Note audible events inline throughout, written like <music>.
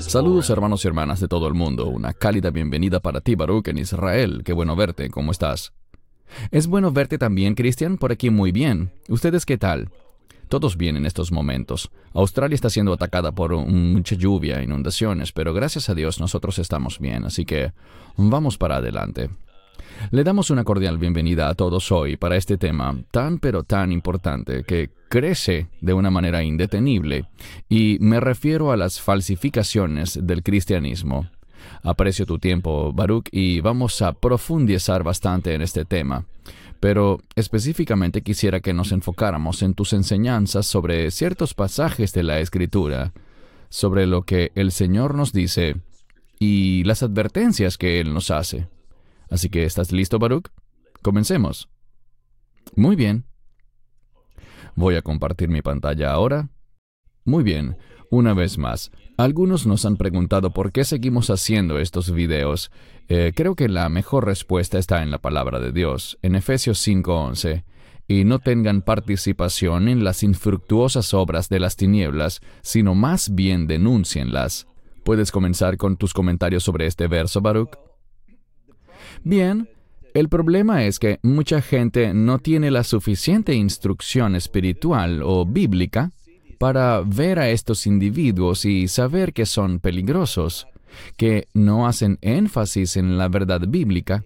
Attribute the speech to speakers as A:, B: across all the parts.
A: Saludos hermanos y hermanas de todo el mundo. Una cálida bienvenida para ti, Baruch, en Israel. Qué bueno verte. ¿Cómo estás? Es bueno verte también, Cristian. Por aquí muy bien. ¿Ustedes qué tal? Todos bien en estos momentos. Australia está siendo atacada por mucha lluvia, inundaciones, pero gracias a Dios nosotros estamos bien, así que vamos para adelante. Le damos una cordial bienvenida a todos hoy para este tema tan pero tan importante que crece de una manera indetenible y me refiero a las falsificaciones del cristianismo. Aprecio tu tiempo, Baruch, y vamos a profundizar bastante en este tema. Pero específicamente quisiera que nos enfocáramos en tus enseñanzas sobre ciertos pasajes de la Escritura, sobre lo que el Señor nos dice y las advertencias que Él nos hace. Así que, ¿estás listo, Baruch? Comencemos. Muy bien. Voy a compartir mi pantalla ahora. Muy bien. Una vez más, algunos nos han preguntado por qué seguimos haciendo estos videos. Eh, creo que la mejor respuesta está en la palabra de Dios, en Efesios 5:11. Y no tengan participación en las infructuosas obras de las tinieblas, sino más bien denúncienlas. ¿Puedes comenzar con tus comentarios sobre este verso, Baruch? Bien, el problema es que mucha gente no tiene la suficiente instrucción espiritual o bíblica para ver a estos individuos y saber que son peligrosos, que no hacen énfasis en la verdad bíblica.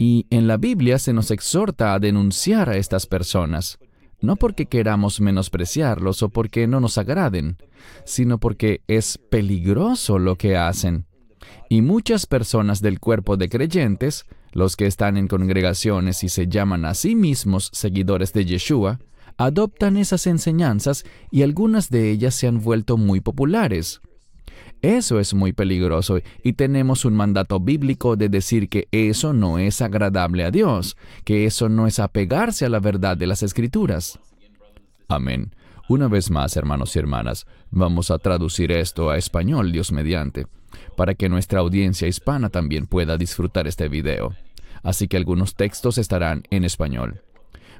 A: Y en la Biblia se nos exhorta a denunciar a estas personas, no porque queramos menospreciarlos o porque no nos agraden, sino porque es peligroso lo que hacen. Y muchas personas del cuerpo de creyentes, los que están en congregaciones y se llaman a sí mismos seguidores de Yeshua, adoptan esas enseñanzas y algunas de ellas se han vuelto muy populares. Eso es muy peligroso y tenemos un mandato bíblico de decir que eso no es agradable a Dios, que eso no es apegarse a la verdad de las escrituras. Amén. Una vez más, hermanos y hermanas, vamos a traducir esto a español, Dios mediante, para que nuestra audiencia hispana también pueda disfrutar este video. Así que algunos textos estarán en español.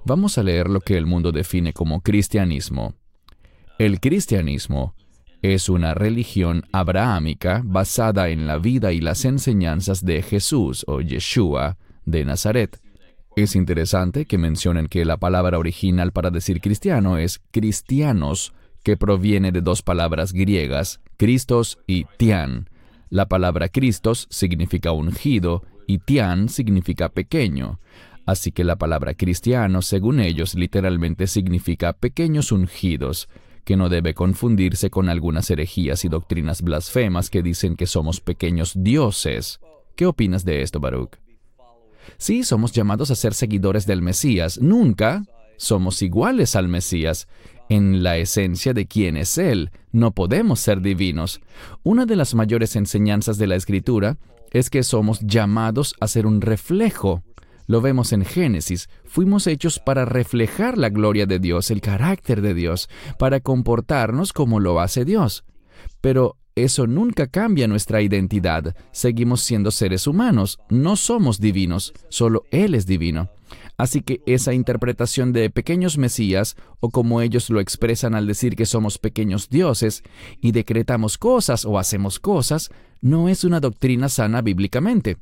A: Vamos a leer lo que el mundo define como cristianismo. El cristianismo es una religión abrahámica basada en la vida y las enseñanzas de Jesús o Yeshua de Nazaret es interesante que mencionen que la palabra original para decir cristiano es cristianos, que proviene de dos palabras griegas, Christos y Tian. La palabra Christos significa ungido y Tian significa pequeño. Así que la palabra cristiano, según ellos, literalmente significa pequeños ungidos, que no debe confundirse con algunas herejías y doctrinas blasfemas que dicen que somos pequeños dioses. ¿Qué opinas de esto, Baruch? Sí, somos llamados a ser seguidores del Mesías. Nunca somos iguales al Mesías. En la esencia de quién es Él, no podemos ser divinos. Una de las mayores enseñanzas de la Escritura es que somos llamados a ser un reflejo. Lo vemos en Génesis. Fuimos hechos para reflejar la gloria de Dios, el carácter de Dios, para comportarnos como lo hace Dios. Pero eso nunca cambia nuestra identidad. Seguimos siendo seres humanos, no somos divinos, solo Él es divino. Así que esa interpretación de pequeños mesías, o como ellos lo expresan al decir que somos pequeños dioses, y decretamos cosas o hacemos cosas, no es una doctrina sana bíblicamente.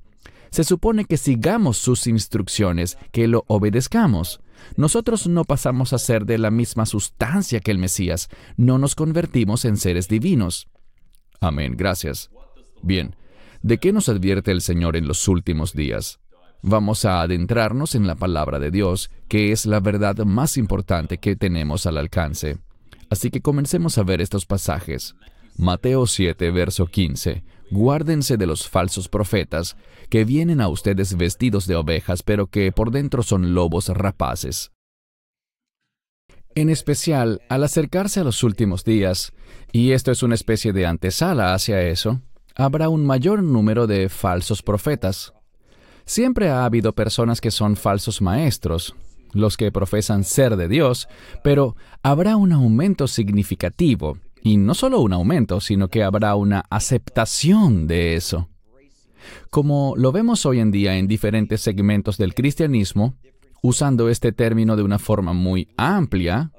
A: Se supone que sigamos sus instrucciones, que lo obedezcamos. Nosotros no pasamos a ser de la misma sustancia que el Mesías, no nos convertimos en seres divinos. Amén, gracias. Bien, ¿de qué nos advierte el Señor en los últimos días? Vamos a adentrarnos en la palabra de Dios, que es la verdad más importante que tenemos al alcance. Así que comencemos a ver estos pasajes. Mateo 7, verso 15. Guárdense de los falsos profetas, que vienen a ustedes vestidos de ovejas, pero que por dentro son lobos rapaces. En especial, al acercarse a los últimos días, y esto es una especie de antesala hacia eso, habrá un mayor número de falsos profetas. Siempre ha habido personas que son falsos maestros, los que profesan ser de Dios, pero habrá un aumento significativo, y no solo un aumento, sino que habrá una aceptación de eso. Como lo vemos hoy en día en diferentes segmentos del cristianismo, usando este término de una forma muy amplia,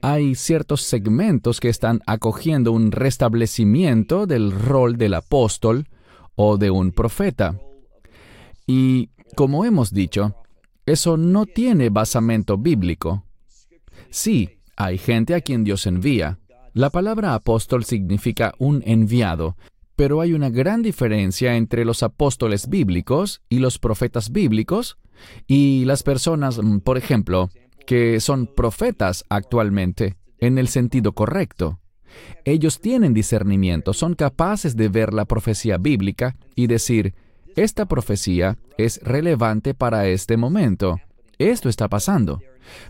A: hay ciertos segmentos que están acogiendo un restablecimiento del rol del apóstol o de un profeta. Y, como hemos dicho, eso no tiene basamento bíblico. Sí, hay gente a quien Dios envía. La palabra apóstol significa un enviado, pero hay una gran diferencia entre los apóstoles bíblicos y los profetas bíblicos y las personas, mm, por ejemplo, que son profetas actualmente, en el sentido correcto. Ellos tienen discernimiento, son capaces de ver la profecía bíblica y decir, esta profecía es relevante para este momento. Esto está pasando.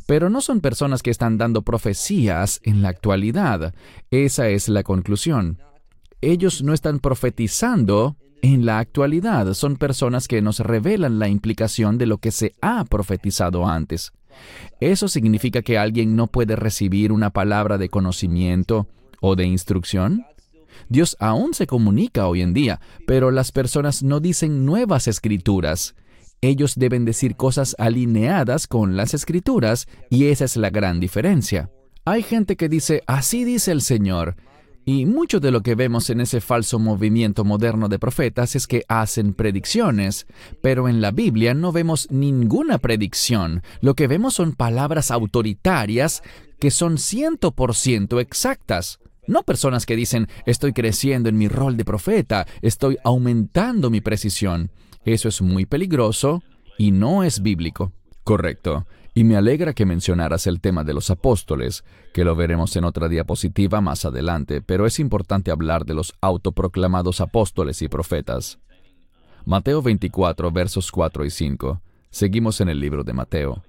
A: Pero no son personas que están dando profecías en la actualidad. Esa es la conclusión. Ellos no están profetizando en la actualidad. Son personas que nos revelan la implicación de lo que se ha profetizado antes. ¿Eso significa que alguien no puede recibir una palabra de conocimiento o de instrucción? Dios aún se comunica hoy en día, pero las personas no dicen nuevas escrituras. Ellos deben decir cosas alineadas con las escrituras, y esa es la gran diferencia. Hay gente que dice, así dice el Señor, y mucho de lo que vemos en ese falso movimiento moderno de profetas es que hacen predicciones, pero en la Biblia no vemos ninguna predicción. Lo que vemos son palabras autoritarias que son 100% exactas. No personas que dicen, estoy creciendo en mi rol de profeta, estoy aumentando mi precisión. Eso es muy peligroso y no es bíblico. Correcto. Y me alegra que mencionaras el tema de los apóstoles, que lo veremos en otra diapositiva más adelante, pero es importante hablar de los autoproclamados apóstoles y profetas. Mateo 24, versos 4 y 5. Seguimos en el libro de Mateo.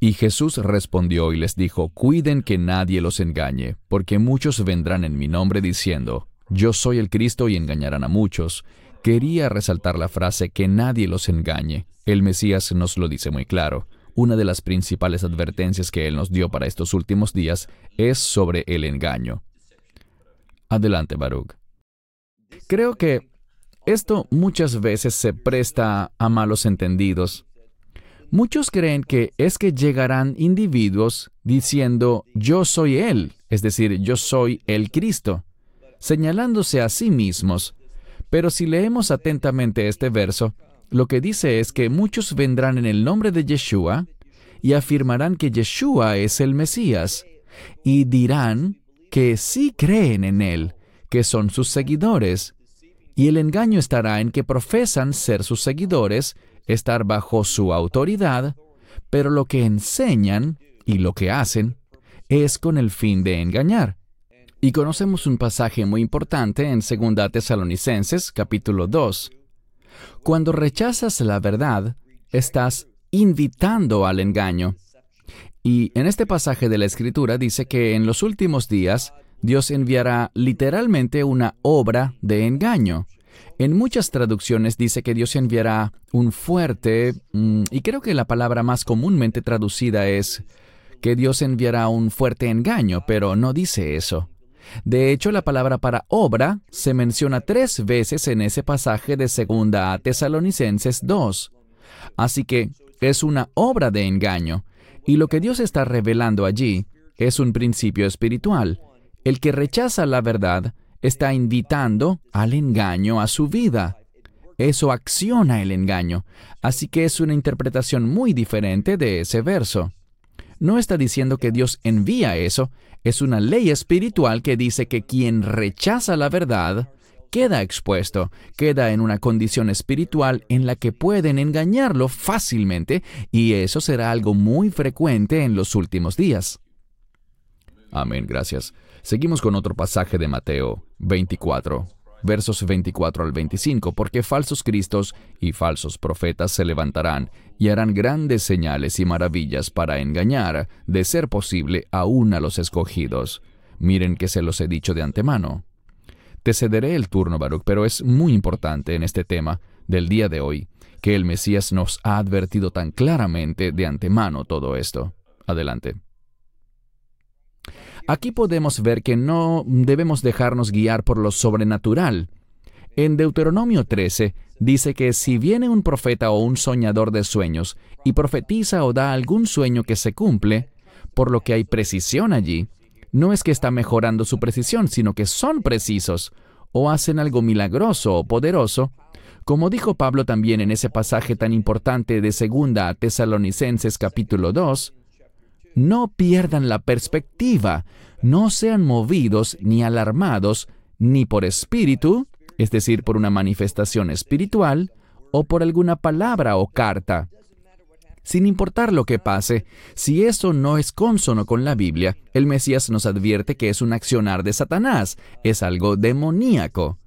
A: Y Jesús respondió y les dijo, Cuiden que nadie los engañe, porque muchos vendrán en mi nombre diciendo, Yo soy el Cristo y engañarán a muchos. Quería resaltar la frase que nadie los engañe. El Mesías nos lo dice muy claro. Una de las principales advertencias que Él nos dio para estos últimos días es sobre el engaño. Adelante, Baruch. Creo que esto muchas veces se presta a malos entendidos. Muchos creen que es que llegarán individuos diciendo yo soy Él, es decir, yo soy el Cristo, señalándose a sí mismos. Pero si leemos atentamente este verso, lo que dice es que muchos vendrán en el nombre de Yeshua y afirmarán que Yeshua es el Mesías y dirán que sí creen en Él, que son sus seguidores. Y el engaño estará en que profesan ser sus seguidores, estar bajo su autoridad, pero lo que enseñan y lo que hacen es con el fin de engañar. Y conocemos un pasaje muy importante en 2 Tesalonicenses capítulo 2, cuando rechazas la verdad, estás invitando al engaño. Y en este pasaje de la Escritura dice que en los últimos días Dios enviará literalmente una obra de engaño. En muchas traducciones dice que Dios enviará un fuerte, mm, y creo que la palabra más comúnmente traducida es que Dios enviará un fuerte engaño, pero no dice eso. De hecho, la palabra para obra se menciona tres veces en ese pasaje de segunda a Tesalonicenses 2. Así que es una obra de engaño, y lo que Dios está revelando allí es un principio espiritual. El que rechaza la verdad está invitando al engaño a su vida. Eso acciona el engaño, así que es una interpretación muy diferente de ese verso. No está diciendo que Dios envía eso, es una ley espiritual que dice que quien rechaza la verdad queda expuesto, queda en una condición espiritual en la que pueden engañarlo fácilmente y eso será algo muy frecuente en los últimos días. Amén, gracias. Seguimos con otro pasaje de Mateo 24, versos 24 al 25, porque falsos cristos y falsos profetas se levantarán y harán grandes señales y maravillas para engañar, de ser posible, aún a los escogidos. Miren que se los he dicho de antemano. Te cederé el turno, Baruch, pero es muy importante en este tema del día de hoy que el Mesías nos ha advertido tan claramente de antemano todo esto. Adelante. Aquí podemos ver que no debemos dejarnos guiar por lo sobrenatural. En Deuteronomio 13 dice que si viene un profeta o un soñador de sueños y profetiza o da algún sueño que se cumple, por lo que hay precisión allí. No es que está mejorando su precisión, sino que son precisos, o hacen algo milagroso o poderoso, como dijo Pablo también en ese pasaje tan importante de Segunda a Tesalonicenses capítulo 2, no pierdan la perspectiva, no sean movidos ni alarmados ni por espíritu, es decir, por una manifestación espiritual, o por alguna palabra o carta. Sin importar lo que pase, si eso no es consono con la Biblia, el Mesías nos advierte que es un accionar de Satanás, es algo demoníaco.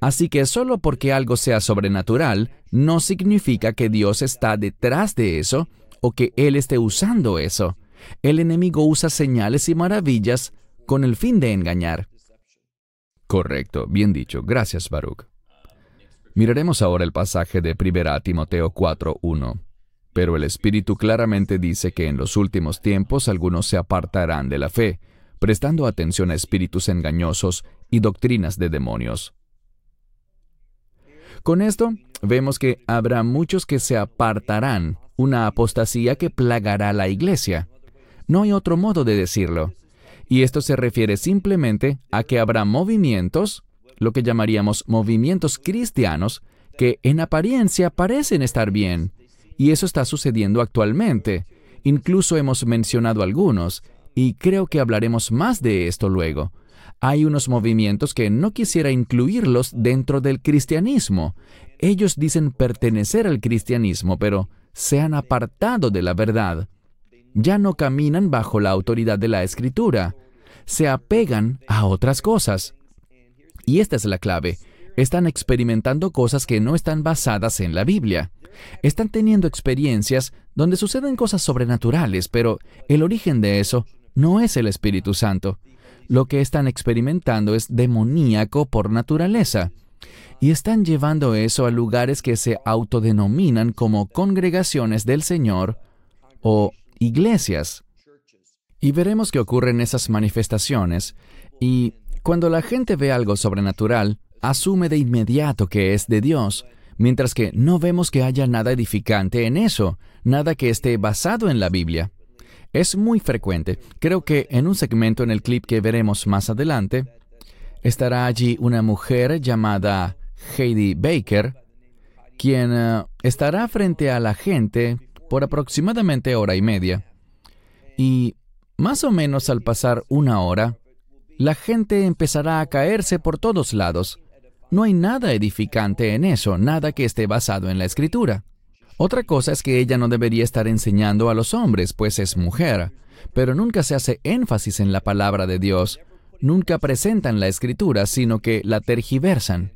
A: Así que solo porque algo sea sobrenatural, no significa que Dios está detrás de eso o que Él esté usando eso. El enemigo usa señales y maravillas con el fin de engañar. Correcto, bien dicho. Gracias, Baruch. Miraremos ahora el pasaje de 1 Timoteo 4.1. Pero el Espíritu claramente dice que en los últimos tiempos algunos se apartarán de la fe, prestando atención a espíritus engañosos y doctrinas de demonios. Con esto, vemos que habrá muchos que se apartarán, una apostasía que plagará la iglesia. No hay otro modo de decirlo. Y esto se refiere simplemente a que habrá movimientos, lo que llamaríamos movimientos cristianos, que en apariencia parecen estar bien. Y eso está sucediendo actualmente. Incluso hemos mencionado algunos, y creo que hablaremos más de esto luego. Hay unos movimientos que no quisiera incluirlos dentro del cristianismo. Ellos dicen pertenecer al cristianismo, pero se han apartado de la verdad ya no caminan bajo la autoridad de la escritura, se apegan a otras cosas. Y esta es la clave. Están experimentando cosas que no están basadas en la Biblia. Están teniendo experiencias donde suceden cosas sobrenaturales, pero el origen de eso no es el Espíritu Santo. Lo que están experimentando es demoníaco por naturaleza. Y están llevando eso a lugares que se autodenominan como congregaciones del Señor o iglesias. Y veremos qué ocurre en esas manifestaciones. Y cuando la gente ve algo sobrenatural, asume de inmediato que es de Dios, mientras que no vemos que haya nada edificante en eso, nada que esté basado en la Biblia. Es muy frecuente. Creo que en un segmento en el clip que veremos más adelante, estará allí una mujer llamada Heidi Baker, quien eh, estará frente a la gente por aproximadamente hora y media. Y más o menos al pasar una hora, la gente empezará a caerse por todos lados. No hay nada edificante en eso, nada que esté basado en la escritura. Otra cosa es que ella no debería estar enseñando a los hombres, pues es mujer, pero nunca se hace énfasis en la palabra de Dios, nunca presentan la escritura, sino que la tergiversan,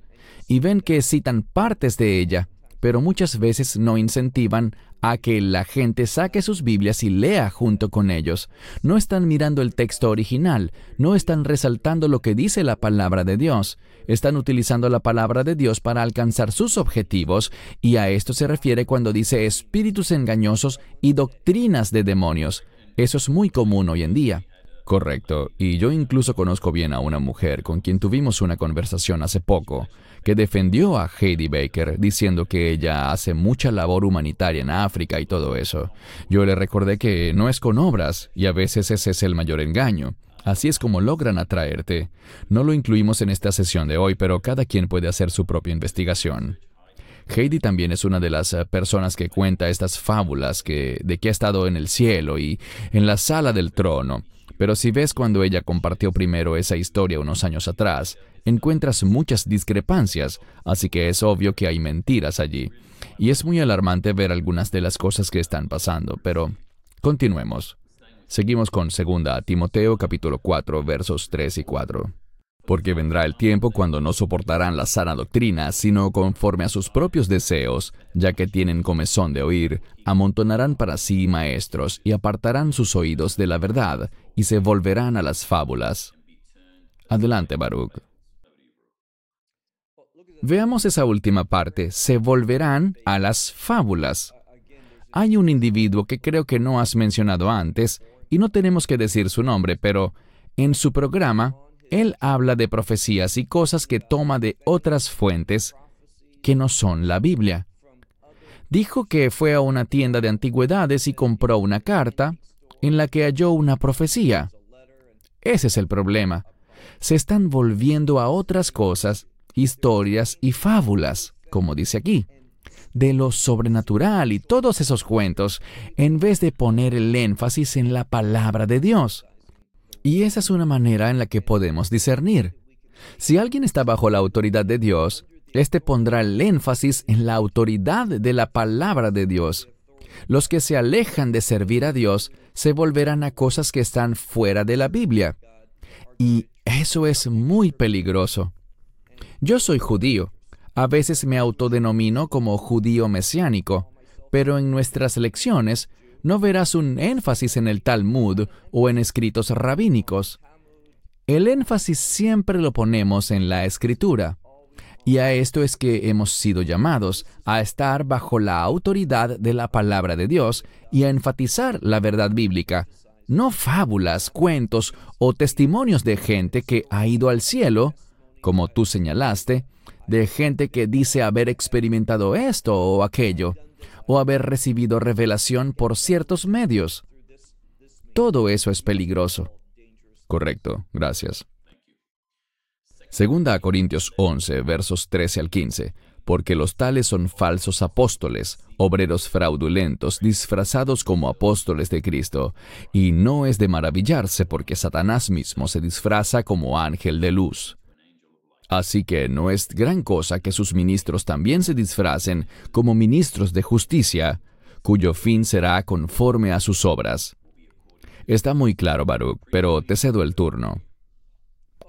A: y ven que citan partes de ella, pero muchas veces no incentivan a que la gente saque sus Biblias y lea junto con ellos. No están mirando el texto original, no están resaltando lo que dice la palabra de Dios. Están utilizando la palabra de Dios para alcanzar sus objetivos, y a esto se refiere cuando dice espíritus engañosos y doctrinas de demonios. Eso es muy común hoy en día. Correcto, y yo incluso conozco bien a una mujer con quien tuvimos una conversación hace poco, que defendió a Heidi Baker diciendo que ella hace mucha labor humanitaria en África y todo eso. Yo le recordé que no es con obras, y a veces ese es el mayor engaño. Así es como logran atraerte. No lo incluimos en esta sesión de hoy, pero cada quien puede hacer su propia investigación. Heidi también es una de las eh, personas que cuenta estas fábulas que, de que ha estado en el cielo y en la sala del trono. Pero si ves cuando ella compartió primero esa historia unos años atrás, encuentras muchas discrepancias, así que es obvio que hay mentiras allí. Y es muy alarmante ver algunas de las cosas que están pasando, pero continuemos. Seguimos con 2 Timoteo capítulo 4 versos 3 y 4 porque vendrá el tiempo cuando no soportarán la sana doctrina, sino conforme a sus propios deseos, ya que tienen comezón de oír, amontonarán para sí maestros y apartarán sus oídos de la verdad y se volverán a las fábulas. Adelante, Baruch. Veamos esa última parte, se volverán a las fábulas. Hay un individuo que creo que no has mencionado antes, y no tenemos que decir su nombre, pero en su programa él habla de profecías y cosas que toma de otras fuentes que no son la Biblia. Dijo que fue a una tienda de antigüedades y compró una carta, en la que halló una profecía. Ese es el problema. Se están volviendo a otras cosas, historias y fábulas, como dice aquí, de lo sobrenatural y todos esos cuentos, en vez de poner el énfasis en la palabra de Dios. Y esa es una manera en la que podemos discernir. Si alguien está bajo la autoridad de Dios, éste pondrá el énfasis en la autoridad de la palabra de Dios. Los que se alejan de servir a Dios se volverán a cosas que están fuera de la Biblia. Y eso es muy peligroso. Yo soy judío. A veces me autodenomino como judío mesiánico, pero en nuestras lecciones no verás un énfasis en el Talmud o en escritos rabínicos. El énfasis siempre lo ponemos en la escritura. Y a esto es que hemos sido llamados, a estar bajo la autoridad de la palabra de Dios y a enfatizar la verdad bíblica, no fábulas, cuentos o testimonios de gente que ha ido al cielo, como tú señalaste, de gente que dice haber experimentado esto o aquello, o haber recibido revelación por ciertos medios. Todo eso es peligroso. Correcto, gracias. Segunda a Corintios 11, versos 13 al 15, porque los tales son falsos apóstoles, obreros fraudulentos, disfrazados como apóstoles de Cristo, y no es de maravillarse porque Satanás mismo se disfraza como ángel de luz. Así que no es gran cosa que sus ministros también se disfracen como ministros de justicia, cuyo fin será conforme a sus obras. Está muy claro, Baruch, pero te cedo el turno.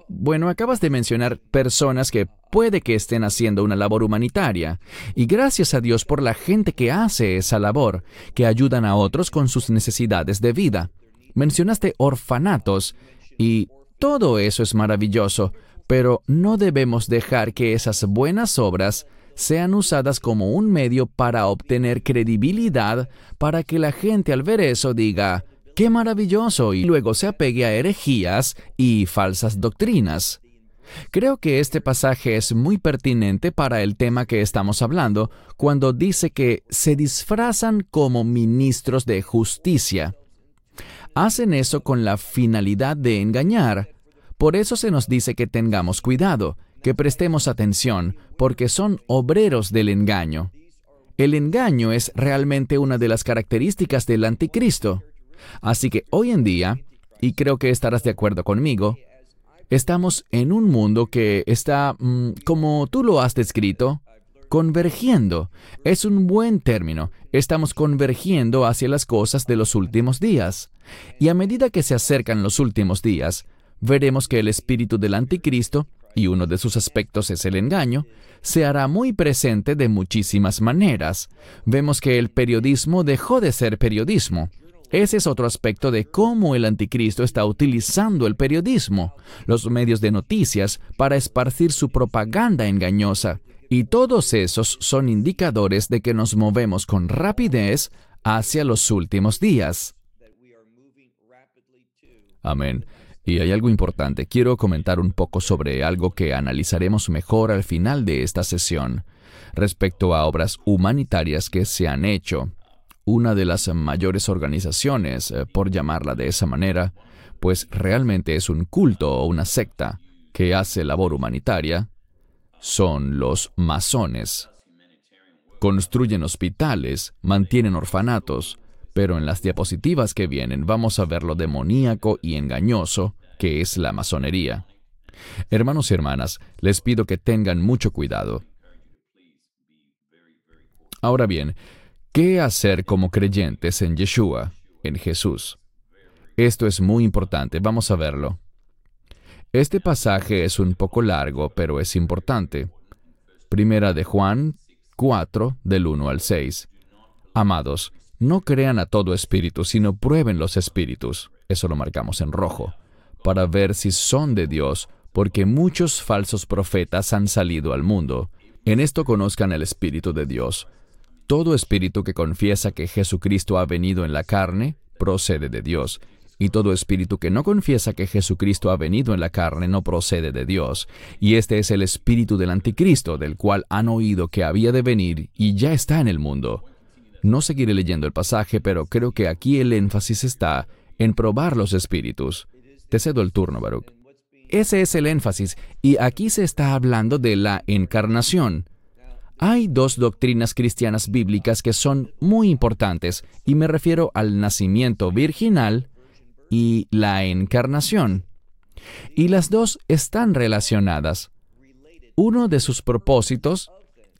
A: Bueno, acabas de mencionar personas que puede que estén haciendo una labor humanitaria, y gracias a Dios por la gente que hace esa labor, que ayudan a otros con sus necesidades de vida. Mencionaste orfanatos, y todo eso es maravilloso, pero no debemos dejar que esas buenas obras sean usadas como un medio para obtener credibilidad, para que la gente al ver eso diga, ¡Qué maravilloso! y luego se apegue a herejías y falsas doctrinas. Creo que este pasaje es muy pertinente para el tema que estamos hablando cuando dice que se disfrazan como ministros de justicia. Hacen eso con la finalidad de engañar. Por eso se nos dice que tengamos cuidado, que prestemos atención, porque son obreros del engaño. El engaño es realmente una de las características del anticristo. Así que hoy en día, y creo que estarás de acuerdo conmigo, estamos en un mundo que está, mm, como tú lo has descrito, convergiendo. Es un buen término. Estamos convergiendo hacia las cosas de los últimos días. Y a medida que se acercan los últimos días, veremos que el espíritu del anticristo, y uno de sus aspectos es el engaño, se hará muy presente de muchísimas maneras. Vemos que el periodismo dejó de ser periodismo. Ese es otro aspecto de cómo el anticristo está utilizando el periodismo, los medios de noticias, para esparcir su propaganda engañosa. Y todos esos son indicadores de que nos movemos con rapidez hacia los últimos días. Amén. Y hay algo importante. Quiero comentar un poco sobre algo que analizaremos mejor al final de esta sesión, respecto a obras humanitarias que se han hecho una de las mayores organizaciones, eh, por llamarla de esa manera, pues realmente es un culto o una secta que hace labor humanitaria, son los masones. Construyen hospitales, mantienen orfanatos, pero en las diapositivas que vienen vamos a ver lo demoníaco y engañoso que es la masonería. Hermanos y hermanas, les pido que tengan mucho cuidado. Ahora bien, ¿Qué hacer como creyentes en Yeshua, en Jesús? Esto es muy importante, vamos a verlo. Este pasaje es un poco largo, pero es importante. Primera de Juan 4, del 1 al 6. Amados, no crean a todo espíritu, sino prueben los espíritus. Eso lo marcamos en rojo, para ver si son de Dios, porque muchos falsos profetas han salido al mundo. En esto conozcan el Espíritu de Dios todo espíritu que confiesa que Jesucristo ha venido en la carne procede de Dios, y todo espíritu que no confiesa que Jesucristo ha venido en la carne no procede de Dios. Y este es el espíritu del anticristo, del cual han oído que había de venir y ya está en el mundo. No seguiré leyendo el pasaje, pero creo que aquí el énfasis está en probar los espíritus. Te cedo el turno, Baruch. Ese es el énfasis, y aquí se está hablando de la encarnación. Hay dos doctrinas cristianas bíblicas que son muy importantes, y me refiero al nacimiento virginal y la encarnación. Y las dos están relacionadas. Uno de sus propósitos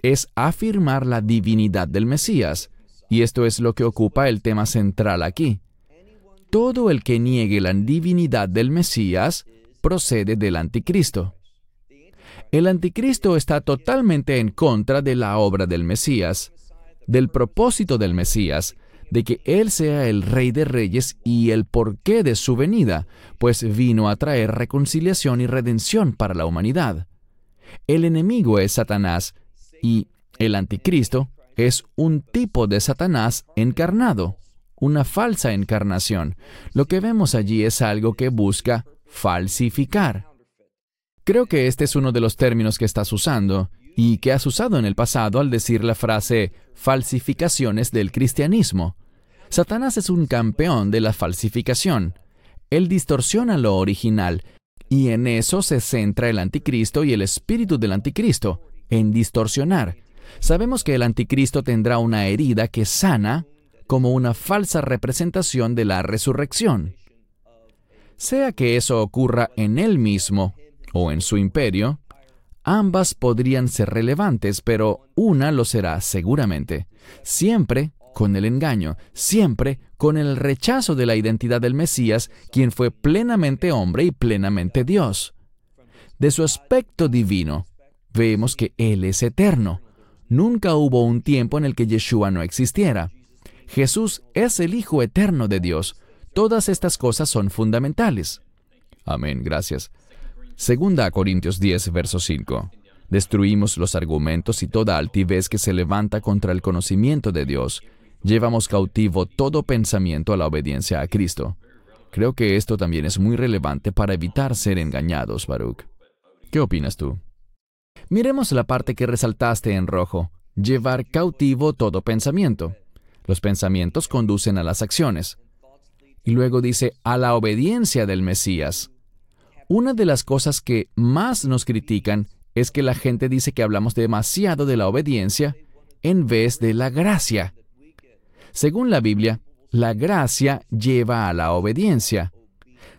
A: es afirmar la divinidad del Mesías, y esto es lo que ocupa el tema central aquí. Todo el que niegue la divinidad del Mesías procede del anticristo. El anticristo está totalmente en contra de la obra del Mesías, del propósito del Mesías, de que Él sea el Rey de Reyes y el porqué de su venida, pues vino a traer reconciliación y redención para la humanidad. El enemigo es Satanás y el anticristo es un tipo de Satanás encarnado, una falsa encarnación. Lo que vemos allí es algo que busca falsificar. Creo que este es uno de los términos que estás usando y que has usado en el pasado al decir la frase falsificaciones del cristianismo. Satanás es un campeón de la falsificación. Él distorsiona lo original y en eso se centra el anticristo y el espíritu del anticristo, en distorsionar. Sabemos que el anticristo tendrá una herida que sana como una falsa representación de la resurrección. Sea que eso ocurra en él mismo o en su imperio, ambas podrían ser relevantes, pero una lo será seguramente, siempre con el engaño, siempre con el rechazo de la identidad del Mesías, quien fue plenamente hombre y plenamente Dios. De su aspecto divino, vemos que Él es eterno. Nunca hubo un tiempo en el que Yeshua no existiera. Jesús es el Hijo eterno de Dios. Todas estas cosas son fundamentales. Amén, gracias. Segunda Corintios 10, verso 5. Destruimos los argumentos y toda altivez que se levanta contra el conocimiento de Dios. Llevamos cautivo todo pensamiento a la obediencia a Cristo. Creo que esto también es muy relevante para evitar ser engañados, Baruch. ¿Qué opinas tú? Miremos la parte que resaltaste en rojo. Llevar cautivo todo pensamiento. Los pensamientos conducen a las acciones. Y luego dice, a la obediencia del Mesías. Una de las cosas que más nos critican es que la gente dice que hablamos demasiado de la obediencia en vez de la gracia. Según la Biblia, la gracia lleva a la obediencia.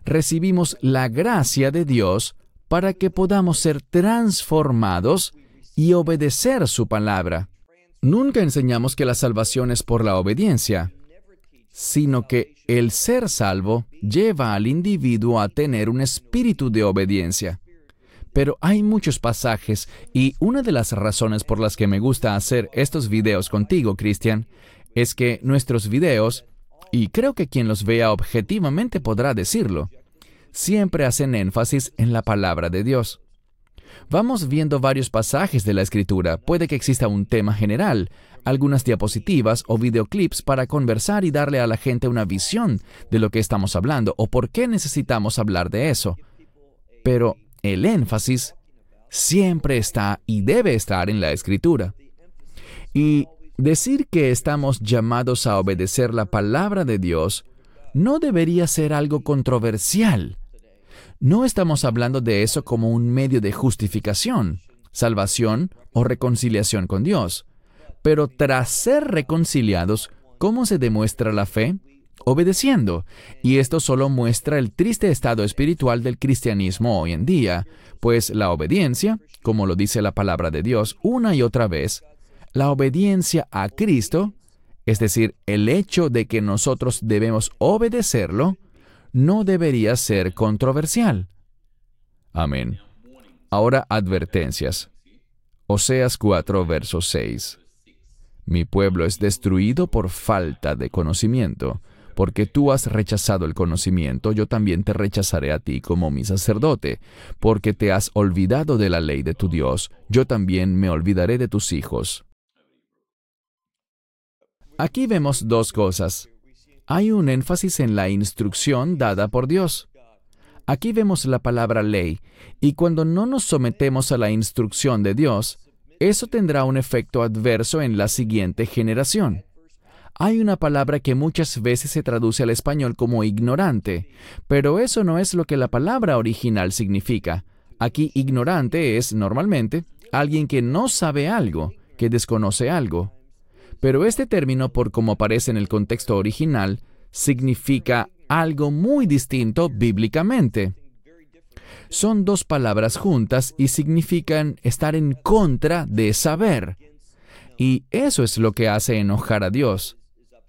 A: Recibimos la gracia de Dios para que podamos ser transformados y obedecer su palabra. Nunca enseñamos que la salvación es por la obediencia sino que el ser salvo lleva al individuo a tener un espíritu de obediencia. Pero hay muchos pasajes y una de las razones por las que me gusta hacer estos videos contigo, Cristian, es que nuestros videos, y creo que quien los vea objetivamente podrá decirlo, siempre hacen énfasis en la palabra de Dios. Vamos viendo varios pasajes de la Escritura. Puede que exista un tema general, algunas diapositivas o videoclips para conversar y darle a la gente una visión de lo que estamos hablando o por qué necesitamos hablar de eso. Pero el énfasis siempre está y debe estar en la escritura. Y decir que estamos llamados a obedecer la palabra de Dios no debería ser algo controversial. No estamos hablando de eso como un medio de justificación, salvación o reconciliación con Dios. Pero tras ser reconciliados, ¿cómo se demuestra la fe? Obedeciendo. Y esto solo muestra el triste estado espiritual del cristianismo hoy en día, pues la obediencia, como lo dice la palabra de Dios una y otra vez, la obediencia a Cristo, es decir, el hecho de que nosotros debemos obedecerlo, no debería ser controversial. Amén. Ahora advertencias. Oseas 4, verso 6. Mi pueblo es destruido por falta de conocimiento. Porque tú has rechazado el conocimiento, yo también te rechazaré a ti como mi sacerdote. Porque te has olvidado de la ley de tu Dios, yo también me olvidaré de tus hijos. Aquí vemos dos cosas. Hay un énfasis en la instrucción dada por Dios. Aquí vemos la palabra ley, y cuando no nos sometemos a la instrucción de Dios, eso tendrá un efecto adverso en la siguiente generación. Hay una palabra que muchas veces se traduce al español como ignorante, pero eso no es lo que la palabra original significa. Aquí ignorante es, normalmente, alguien que no sabe algo, que desconoce algo. Pero este término, por como aparece en el contexto original, significa algo muy distinto bíblicamente. Son dos palabras juntas y significan estar en contra de saber. Y eso es lo que hace enojar a Dios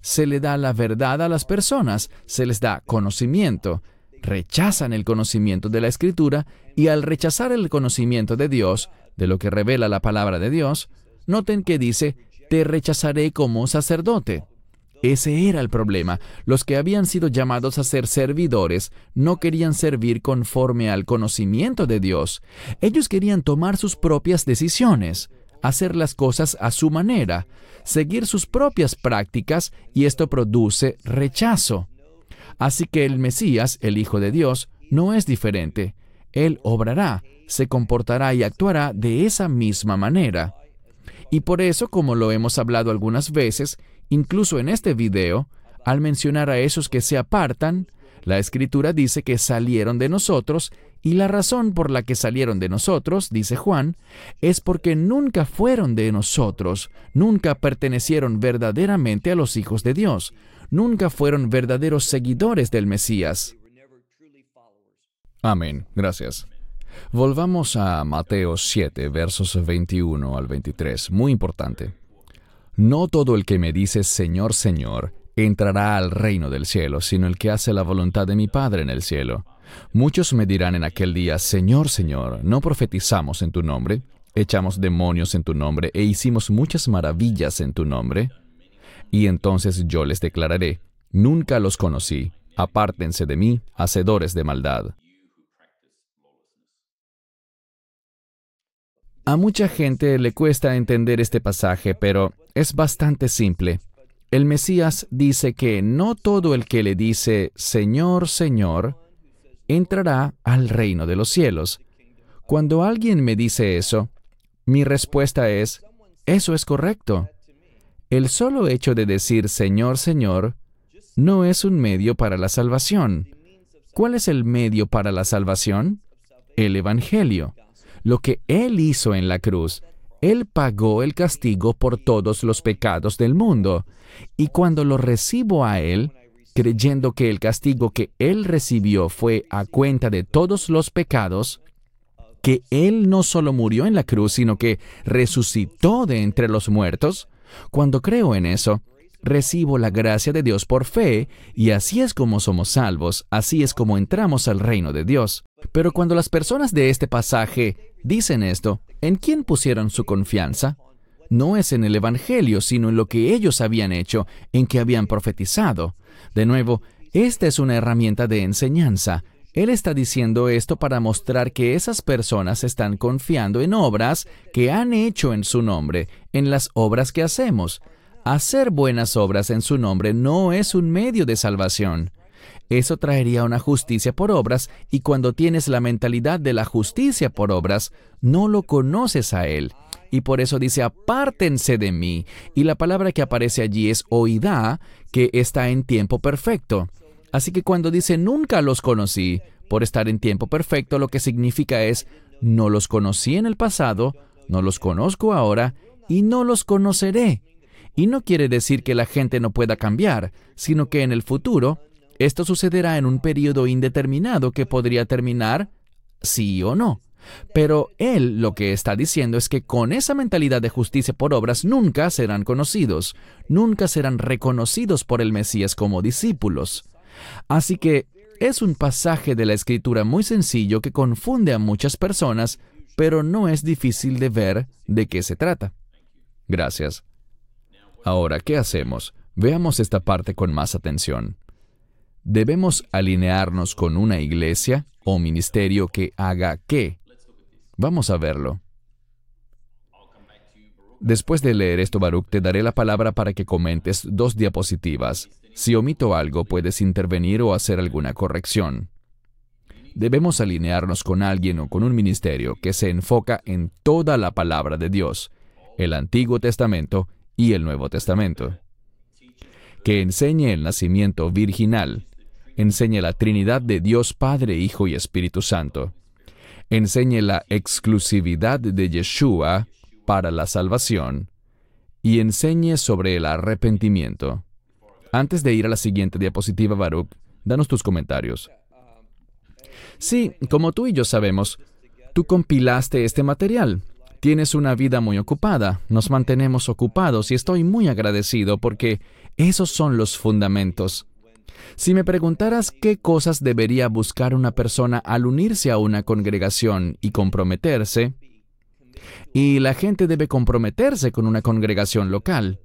A: se le da la verdad a las personas, se les da conocimiento. Rechazan el conocimiento de la Escritura y al rechazar el conocimiento de Dios, de lo que revela la palabra de Dios, noten que dice, te rechazaré como sacerdote. Ese era el problema. Los que habían sido llamados a ser servidores no querían servir conforme al conocimiento de Dios. Ellos querían tomar sus propias decisiones hacer las cosas a su manera, seguir sus propias prácticas y esto produce rechazo. Así que el Mesías, el Hijo de Dios, no es diferente. Él obrará, se comportará y actuará de esa misma manera. Y por eso, como lo hemos hablado algunas veces, incluso en este video, al mencionar a esos que se apartan, la escritura dice que salieron de nosotros y la razón por la que salieron de nosotros, dice Juan, es porque nunca fueron de nosotros, nunca pertenecieron verdaderamente a los hijos de Dios, nunca fueron verdaderos seguidores del Mesías. Amén. Gracias. Volvamos a Mateo 7, versos 21 al 23. Muy importante. No todo el que me dice Señor, Señor, entrará al reino del cielo, sino el que hace la voluntad de mi Padre en el cielo. Muchos me dirán en aquel día, Señor, Señor, ¿no profetizamos en tu nombre? ¿Echamos demonios en tu nombre e hicimos muchas maravillas en tu nombre? Y entonces yo les declararé, nunca los conocí, apártense de mí, hacedores de maldad. A mucha gente le cuesta entender este pasaje, pero es bastante simple. El Mesías dice que no todo el que le dice Señor, Señor, entrará al reino de los cielos. Cuando alguien me dice eso, mi respuesta es, eso es correcto. El solo hecho de decir Señor, Señor, no es un medio para la salvación. ¿Cuál es el medio para la salvación? El Evangelio. Lo que Él hizo en la cruz. Él pagó el castigo por todos los pecados del mundo. Y cuando lo recibo a Él, creyendo que el castigo que Él recibió fue a cuenta de todos los pecados, que Él no solo murió en la cruz, sino que resucitó de entre los muertos, cuando creo en eso, recibo la gracia de Dios por fe, y así es como somos salvos, así es como entramos al reino de Dios. Pero cuando las personas de este pasaje dicen esto, ¿en quién pusieron su confianza? No es en el Evangelio, sino en lo que ellos habían hecho, en que habían profetizado. De nuevo, esta es una herramienta de enseñanza. Él está diciendo esto para mostrar que esas personas están confiando en obras que han hecho en su nombre, en las obras que hacemos. Hacer buenas obras en su nombre no es un medio de salvación. Eso traería una justicia por obras y cuando tienes la mentalidad de la justicia por obras, no lo conoces a Él. Y por eso dice, apártense de mí. Y la palabra que aparece allí es oidá, que está en tiempo perfecto. Así que cuando dice nunca los conocí, por estar en tiempo perfecto, lo que significa es no los conocí en el pasado, no los conozco ahora y no los conoceré. Y no quiere decir que la gente no pueda cambiar, sino que en el futuro esto sucederá en un periodo indeterminado que podría terminar sí o no. Pero él lo que está diciendo es que con esa mentalidad de justicia por obras nunca serán conocidos, nunca serán reconocidos por el Mesías como discípulos. Así que es un pasaje de la escritura muy sencillo que confunde a muchas personas, pero no es difícil de ver de qué se trata. Gracias. Ahora, ¿qué hacemos? Veamos esta parte con más atención. ¿Debemos alinearnos con una iglesia o ministerio que haga qué? Vamos a verlo. Después de leer esto, Baruch, te daré la palabra para que comentes dos diapositivas. Si omito algo, puedes intervenir o hacer alguna corrección. Debemos alinearnos con alguien o con un ministerio que se enfoca en toda la palabra de Dios, el Antiguo Testamento y el Nuevo Testamento. que enseñe el nacimiento virginal, enseñe la Trinidad de Dios Padre, Hijo y Espíritu Santo, enseñe la exclusividad de Yeshua para la salvación y enseñe sobre el arrepentimiento. Antes de ir a la siguiente diapositiva, Baruch, danos tus comentarios. Sí, como tú y yo sabemos, tú compilaste este material. Tienes una vida muy ocupada, nos mantenemos ocupados y estoy muy agradecido porque esos son los fundamentos. Si me preguntaras qué cosas debería buscar una persona al unirse a una congregación y comprometerse, y la gente debe comprometerse con una congregación local.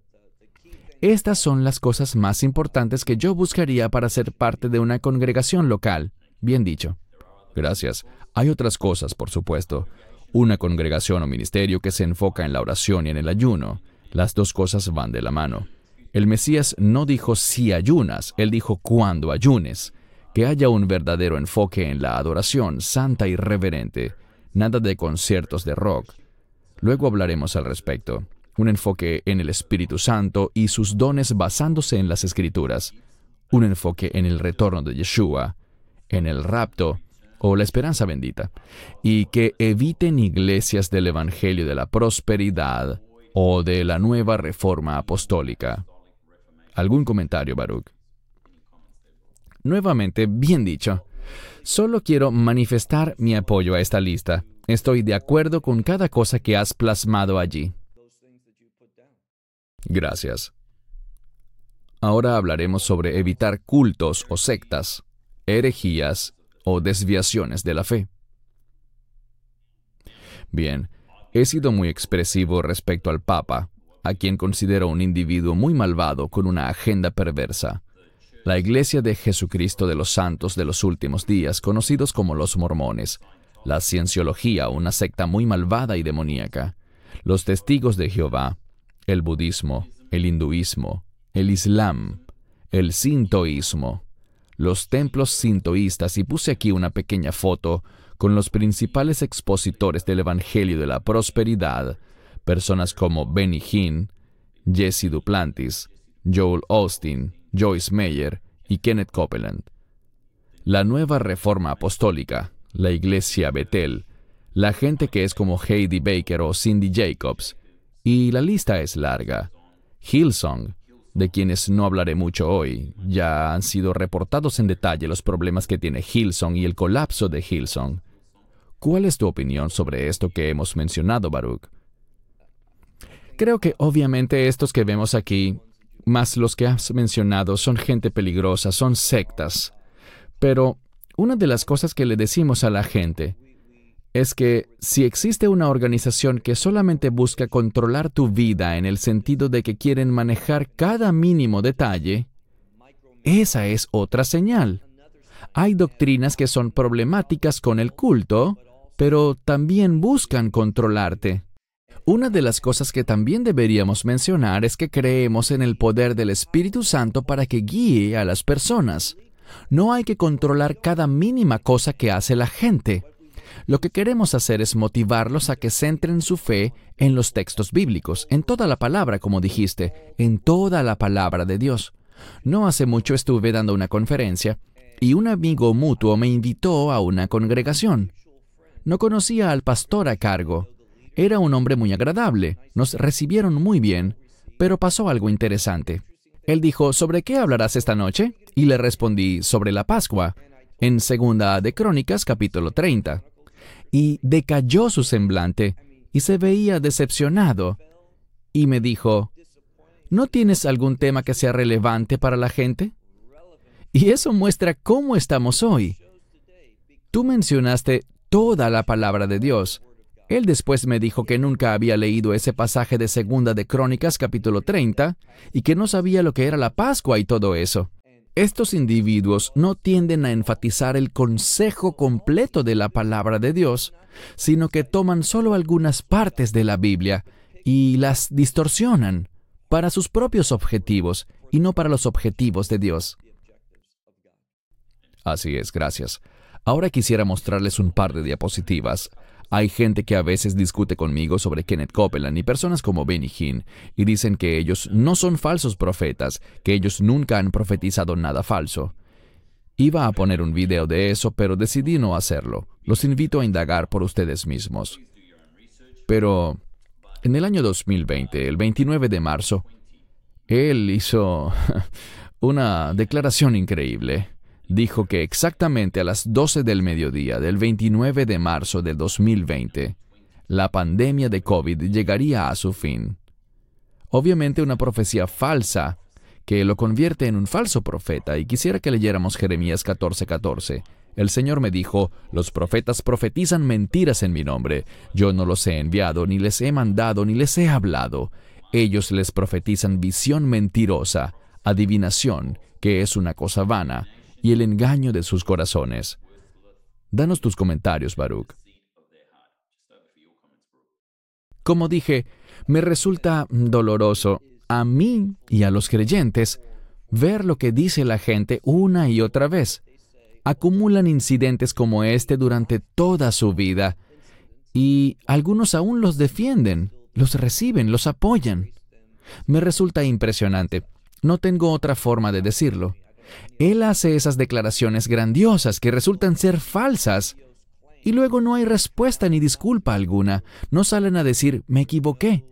A: Estas son las cosas más importantes que yo buscaría para ser parte de una congregación local. Bien dicho. Gracias. Hay otras cosas, por supuesto una congregación o ministerio que se enfoca en la oración y en el ayuno. Las dos cosas van de la mano. El Mesías no dijo si ayunas, él dijo cuando ayunes. Que haya un verdadero enfoque en la adoración santa y reverente. Nada de conciertos de rock. Luego hablaremos al respecto. Un enfoque en el Espíritu Santo y sus dones basándose en las Escrituras. Un enfoque en el retorno de Yeshua, en el rapto o la esperanza bendita, y que eviten iglesias del Evangelio de la Prosperidad o de la nueva Reforma Apostólica. ¿Algún comentario, Baruch? Nuevamente, bien dicho. Solo quiero manifestar mi apoyo a esta lista. Estoy de acuerdo con cada cosa que has plasmado allí. Gracias. Ahora hablaremos sobre evitar cultos o sectas, herejías o desviaciones de la fe. Bien, he sido muy expresivo respecto al Papa, a quien considero un individuo muy malvado con una agenda perversa. La Iglesia de Jesucristo de los Santos de los Últimos Días, conocidos como los mormones, la cienciología, una secta muy malvada y demoníaca, los testigos de Jehová, el budismo, el hinduismo, el islam, el sintoísmo, los templos sintoístas y puse aquí una pequeña foto con los principales expositores del Evangelio de la Prosperidad, personas como Benny Hinn, Jesse Duplantis, Joel Austin, Joyce Meyer y Kenneth Copeland. La nueva reforma apostólica, la iglesia Betel, la gente que es como Heidi Baker o Cindy Jacobs, y la lista es larga. Hillsong, de quienes no hablaré mucho hoy. Ya han sido reportados en detalle los problemas que tiene Hilson y el colapso de Hilson. ¿Cuál es tu opinión sobre esto que hemos mencionado, Baruch? Creo que obviamente estos que vemos aquí, más los que has mencionado, son gente peligrosa, son sectas. Pero una de las cosas que le decimos a la gente es que si existe una organización que solamente busca controlar tu vida en el sentido de que quieren manejar cada mínimo detalle, esa es otra señal. Hay doctrinas que son problemáticas con el culto, pero también buscan controlarte. Una de las cosas que también deberíamos mencionar es que creemos en el poder del Espíritu Santo para que guíe a las personas. No hay que controlar cada mínima cosa que hace la gente. Lo que queremos hacer es motivarlos a que centren su fe en los textos bíblicos, en toda la palabra, como dijiste, en toda la palabra de Dios. No hace mucho estuve dando una conferencia y un amigo mutuo me invitó a una congregación. No conocía al pastor a cargo. Era un hombre muy agradable, nos recibieron muy bien, pero pasó algo interesante. Él dijo, ¿sobre qué hablarás esta noche? Y le respondí, sobre la Pascua, en Segunda de Crónicas capítulo 30 y decayó su semblante y se veía decepcionado. Y me dijo, ¿no tienes algún tema que sea relevante para la gente? Y eso muestra cómo estamos hoy. Tú mencionaste toda la palabra de Dios. Él después me dijo que nunca había leído ese pasaje de Segunda de Crónicas capítulo 30 y que no sabía lo que era la Pascua y todo eso. Estos individuos no tienden a enfatizar el consejo completo de la palabra de Dios, sino que toman solo algunas partes de la Biblia y las distorsionan para sus propios objetivos y no para los objetivos de Dios. Así es, gracias. Ahora quisiera mostrarles un par de diapositivas. Hay gente que a veces discute conmigo sobre Kenneth Copeland y personas como Benny Hinn y dicen que ellos no son falsos profetas, que ellos nunca han profetizado nada falso. Iba a poner un video de eso, pero decidí no hacerlo. Los invito a indagar por ustedes mismos. Pero en el año 2020, el 29 de marzo, él hizo <laughs> una declaración increíble. Dijo que exactamente a las 12 del mediodía del 29 de marzo del 2020, la pandemia de COVID llegaría a su fin. Obviamente una profecía falsa que lo convierte en un falso profeta y quisiera que leyéramos Jeremías 14:14. El Señor me dijo, los profetas profetizan mentiras en mi nombre. Yo no los he enviado, ni les he mandado, ni les he hablado. Ellos les profetizan visión mentirosa, adivinación, que es una cosa vana, y el engaño de sus corazones. Danos tus comentarios, Baruch. Como dije, me resulta doloroso a mí y a los creyentes ver lo que dice la gente una y otra vez. Acumulan incidentes como este durante toda su vida y algunos aún los defienden, los reciben, los apoyan. Me resulta impresionante. No tengo otra forma de decirlo. Él hace esas declaraciones grandiosas que resultan ser falsas y luego no hay respuesta ni disculpa alguna. No salen a decir, me equivoqué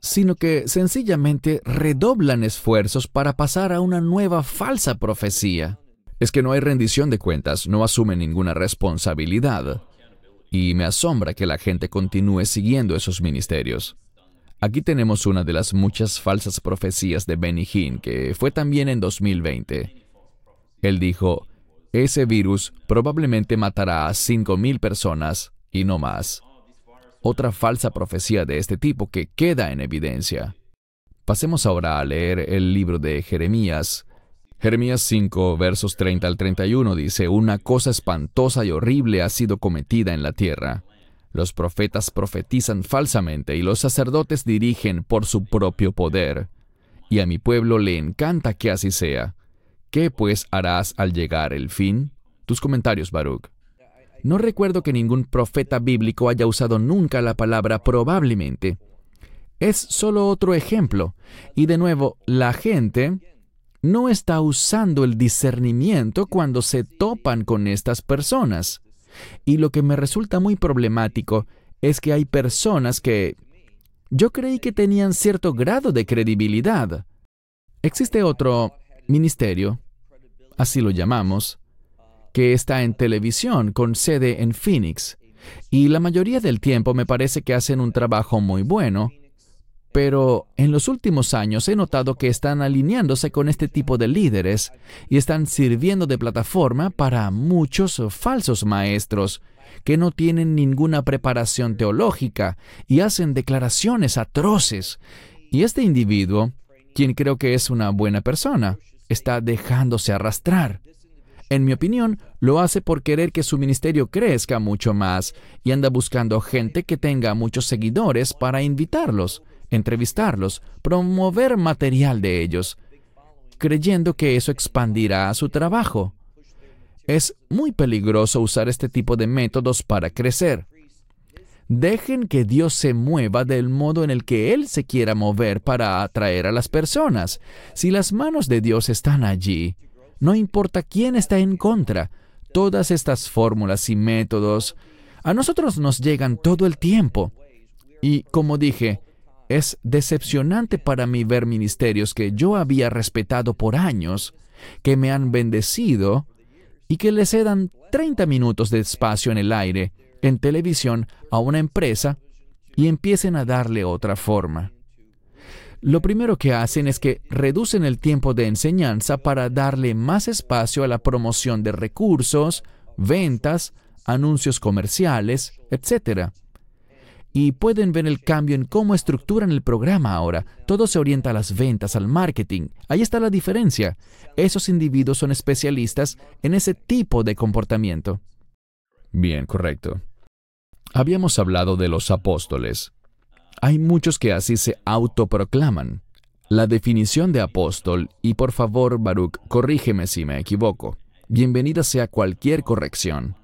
A: sino que sencillamente redoblan esfuerzos para pasar a una nueva falsa profecía. Es que no hay rendición de cuentas, no asumen ninguna responsabilidad. Y me asombra que la gente continúe siguiendo esos ministerios. Aquí tenemos una de las muchas falsas profecías de Benny Hinn, que fue también en 2020. Él dijo, ese virus probablemente matará a 5.000 personas y no más otra falsa profecía de este tipo que queda en evidencia. Pasemos ahora a leer el libro de Jeremías. Jeremías 5, versos 30 al 31 dice, Una cosa espantosa y horrible ha sido cometida en la tierra. Los profetas profetizan falsamente y los sacerdotes dirigen por su propio poder. Y a mi pueblo le encanta que así sea. ¿Qué pues harás al llegar el fin? Tus comentarios, Baruch. No recuerdo que ningún profeta bíblico haya usado nunca la palabra probablemente. Es solo otro ejemplo. Y de nuevo, la gente no está usando el discernimiento cuando se topan con estas personas. Y lo que me resulta muy problemático es que hay personas que yo creí que tenían cierto grado de credibilidad. Existe otro ministerio, así lo llamamos, que está en televisión con sede en Phoenix. Y la mayoría del tiempo me parece que hacen un trabajo muy bueno, pero en los últimos años he notado que están alineándose con este tipo de líderes y están sirviendo de plataforma para muchos falsos maestros que no tienen ninguna preparación teológica y hacen declaraciones atroces. Y este individuo, quien creo que es una buena persona, está dejándose arrastrar. En mi opinión, lo hace por querer que su ministerio crezca mucho más y anda buscando gente que tenga muchos seguidores para invitarlos, entrevistarlos, promover material de ellos, creyendo que eso expandirá su trabajo. Es muy peligroso usar este tipo de métodos para crecer. Dejen que Dios se mueva del modo en el que Él se quiera mover para atraer a las personas. Si las manos de Dios están allí, no importa quién está en contra, todas estas fórmulas y métodos a nosotros nos llegan todo el tiempo. Y como dije, es decepcionante para mí ver ministerios que yo había respetado por años, que me han bendecido y que le cedan 30 minutos de espacio en el aire, en televisión, a una empresa y empiecen a darle otra forma lo primero que hacen es que reducen el tiempo de enseñanza para darle más espacio a la promoción de recursos, ventas, anuncios comerciales, etc. Y pueden ver el cambio en cómo estructuran el programa ahora. Todo se orienta a las ventas, al marketing. Ahí está la diferencia. Esos individuos son especialistas en ese tipo de comportamiento. Bien, correcto. Habíamos hablado de los apóstoles. Hay muchos que así se autoproclaman. La definición de apóstol, y por favor, Baruch, corrígeme si me equivoco. Bienvenida sea cualquier corrección.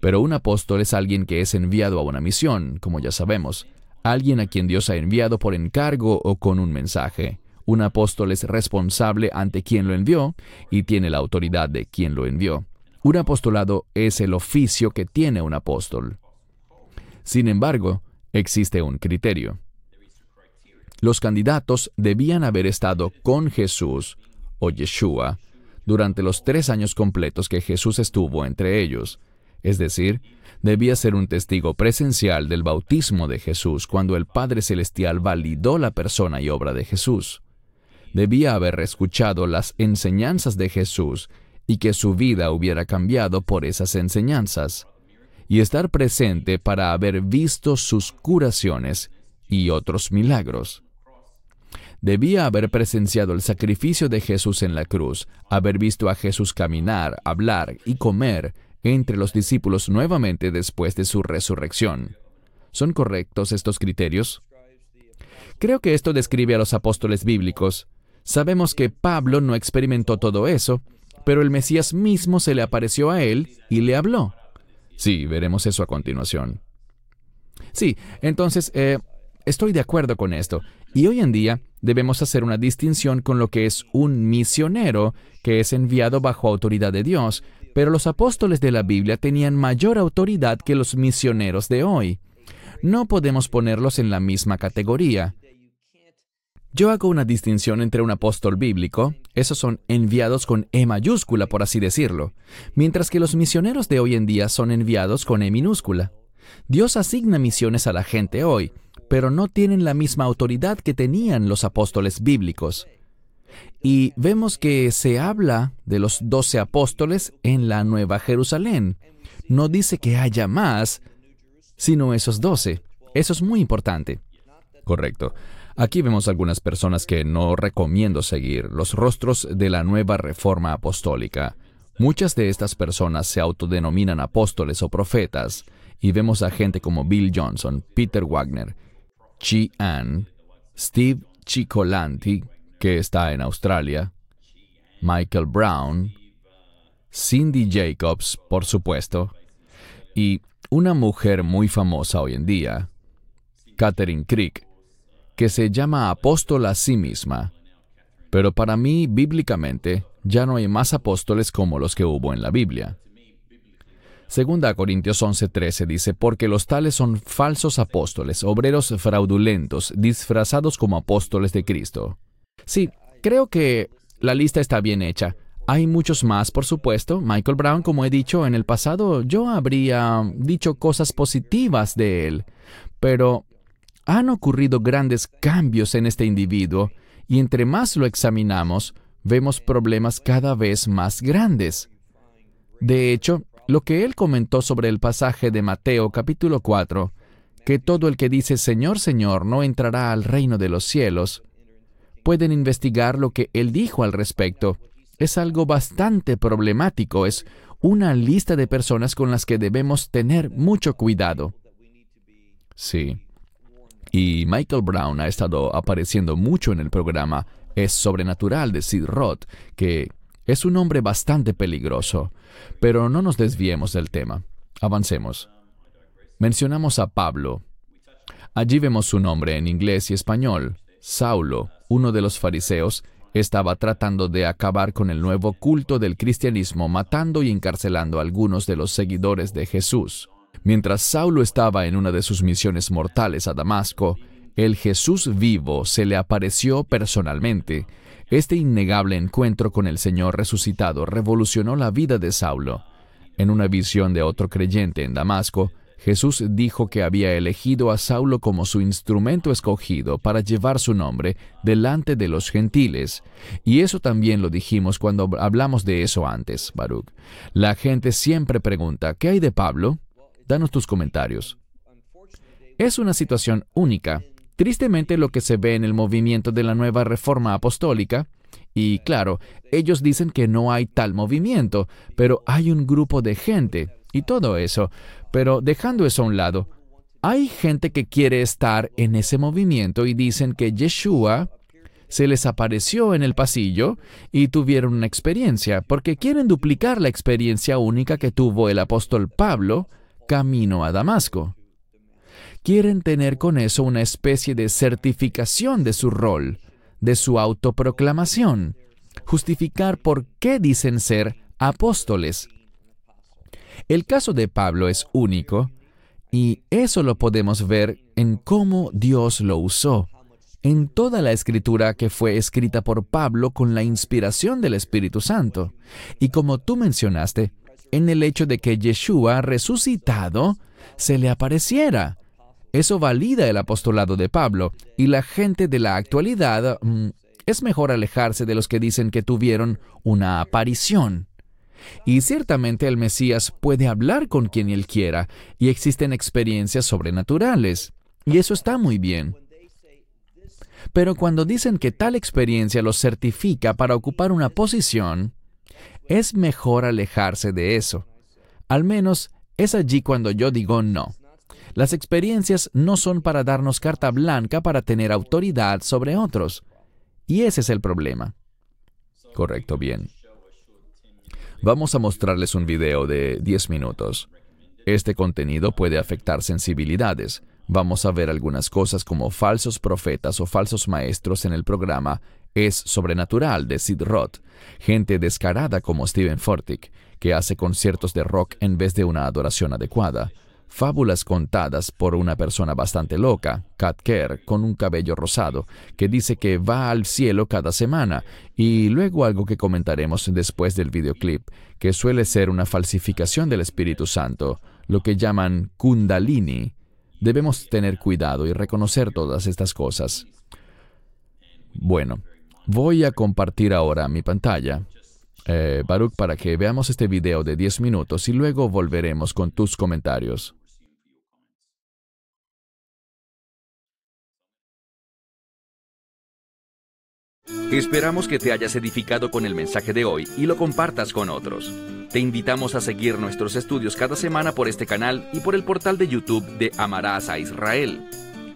A: Pero un apóstol es alguien que es enviado a una misión, como ya sabemos, alguien a quien Dios ha enviado por encargo o con un mensaje. Un apóstol es responsable ante quien lo envió y tiene la autoridad de quien lo envió. Un apostolado es el oficio que tiene un apóstol. Sin embargo, existe un criterio. Los candidatos debían haber estado con Jesús o Yeshua durante los tres años completos que Jesús estuvo entre ellos. Es decir, debía ser un testigo presencial del bautismo de Jesús cuando el Padre Celestial validó la persona y obra de Jesús. Debía haber escuchado las enseñanzas de Jesús y que su vida hubiera cambiado por esas enseñanzas, y estar presente para haber visto sus curaciones y otros milagros. Debía haber presenciado el sacrificio de Jesús en la cruz, haber visto a Jesús caminar, hablar y comer entre los discípulos nuevamente después de su resurrección. ¿Son correctos estos criterios? Creo que esto describe a los apóstoles bíblicos. Sabemos que Pablo no experimentó todo eso, pero el Mesías mismo se le apareció a él y le habló. Sí, veremos eso a continuación. Sí, entonces, eh, estoy de acuerdo con esto. Y hoy en día debemos hacer una distinción con lo que es un misionero que es enviado bajo autoridad de Dios, pero los apóstoles de la Biblia tenían mayor autoridad que los misioneros de hoy. No podemos ponerlos en la misma categoría. Yo hago una distinción entre un apóstol bíblico, esos son enviados con E mayúscula, por así decirlo, mientras que los misioneros de hoy en día son enviados con E minúscula. Dios asigna misiones a la gente hoy, pero no tienen la misma autoridad que tenían los apóstoles bíblicos. Y vemos que se habla de los doce apóstoles en la Nueva Jerusalén. No dice que haya más, sino esos doce. Eso es muy importante. Correcto. Aquí vemos algunas personas que no recomiendo seguir, los rostros de la nueva reforma apostólica. Muchas de estas personas se autodenominan apóstoles o profetas, y vemos a gente como Bill Johnson, Peter Wagner, Chi Ann, Steve Chicolanti, que está en Australia, Michael Brown, Cindy Jacobs, por supuesto, y una mujer muy famosa hoy en día, Catherine Crick, que se llama apóstol a sí misma. Pero para mí, bíblicamente, ya no hay más apóstoles como los que hubo en la Biblia. Segunda Corintios 11:13 dice, porque los tales son falsos apóstoles, obreros fraudulentos, disfrazados como apóstoles de Cristo. Sí, creo que la lista está bien hecha. Hay muchos más, por supuesto. Michael Brown, como he dicho en el pasado, yo habría dicho cosas positivas de él. Pero han ocurrido grandes cambios en este individuo y entre más lo examinamos, vemos problemas cada vez más grandes. De hecho, lo que él comentó sobre el pasaje de Mateo capítulo 4, que todo el que dice Señor, Señor no entrará al reino de los cielos, pueden investigar lo que él dijo al respecto. Es algo bastante problemático, es una lista de personas con las que debemos tener mucho cuidado. Sí. Y Michael Brown ha estado apareciendo mucho en el programa Es Sobrenatural de Sid Roth, que es un hombre bastante peligroso. Pero no nos desviemos del tema. Avancemos. Mencionamos a Pablo. Allí vemos su nombre en inglés y español. Saulo, uno de los fariseos, estaba tratando de acabar con el nuevo culto del cristianismo, matando y encarcelando a algunos de los seguidores de Jesús. Mientras Saulo estaba en una de sus misiones mortales a Damasco, el Jesús vivo se le apareció personalmente. Este innegable encuentro con el Señor resucitado revolucionó la vida de Saulo. En una visión de otro creyente en Damasco, Jesús dijo que había elegido a Saulo como su instrumento escogido para llevar su nombre delante de los gentiles. Y eso también lo dijimos cuando hablamos de eso antes, Baruch. La gente siempre pregunta, ¿qué hay de Pablo? Danos tus comentarios. Es una situación única. Tristemente lo que se ve en el movimiento de la nueva reforma apostólica, y claro, ellos dicen que no hay tal movimiento, pero hay un grupo de gente y todo eso. Pero dejando eso a un lado, hay gente que quiere estar en ese movimiento y dicen que Yeshua se les apareció en el pasillo y tuvieron una experiencia, porque quieren duplicar la experiencia única que tuvo el apóstol Pablo camino a Damasco. Quieren tener con eso una especie de certificación de su rol, de su autoproclamación, justificar por qué dicen ser apóstoles. El caso de Pablo es único y eso lo podemos ver en cómo Dios lo usó en toda la escritura que fue escrita por Pablo con la inspiración del Espíritu Santo. Y como tú mencionaste, en el hecho de que Yeshua resucitado se le apareciera. Eso valida el apostolado de Pablo y la gente de la actualidad mm, es mejor alejarse de los que dicen que tuvieron una aparición. Y ciertamente el Mesías puede hablar con quien él quiera y existen experiencias sobrenaturales. Y eso está muy bien. Pero cuando dicen que tal experiencia los certifica para ocupar una posición, es mejor alejarse de eso. Al menos es allí cuando yo digo no. Las experiencias no son para darnos carta blanca para tener autoridad sobre otros. Y ese es el problema. Correcto, bien. Vamos a mostrarles un video de 10 minutos. Este contenido puede afectar sensibilidades. Vamos a ver algunas cosas como falsos profetas o falsos maestros en el programa Es Sobrenatural de Sid Roth, gente descarada como Steven Fortick, que hace conciertos de rock en vez de una adoración adecuada, fábulas contadas por una persona bastante loca, Kat Kerr, con un cabello rosado, que dice que va al cielo cada semana, y luego algo que comentaremos después del videoclip, que suele ser una falsificación del Espíritu Santo, lo que llaman kundalini, Debemos tener cuidado y reconocer todas estas cosas. Bueno, voy a compartir ahora mi pantalla, eh, Baruch, para que veamos este video de 10 minutos y luego volveremos con tus comentarios.
B: Esperamos que te hayas edificado con el mensaje de hoy y lo compartas con otros. Te invitamos a seguir nuestros estudios cada semana por este canal y por el portal de YouTube de Amarás a Israel.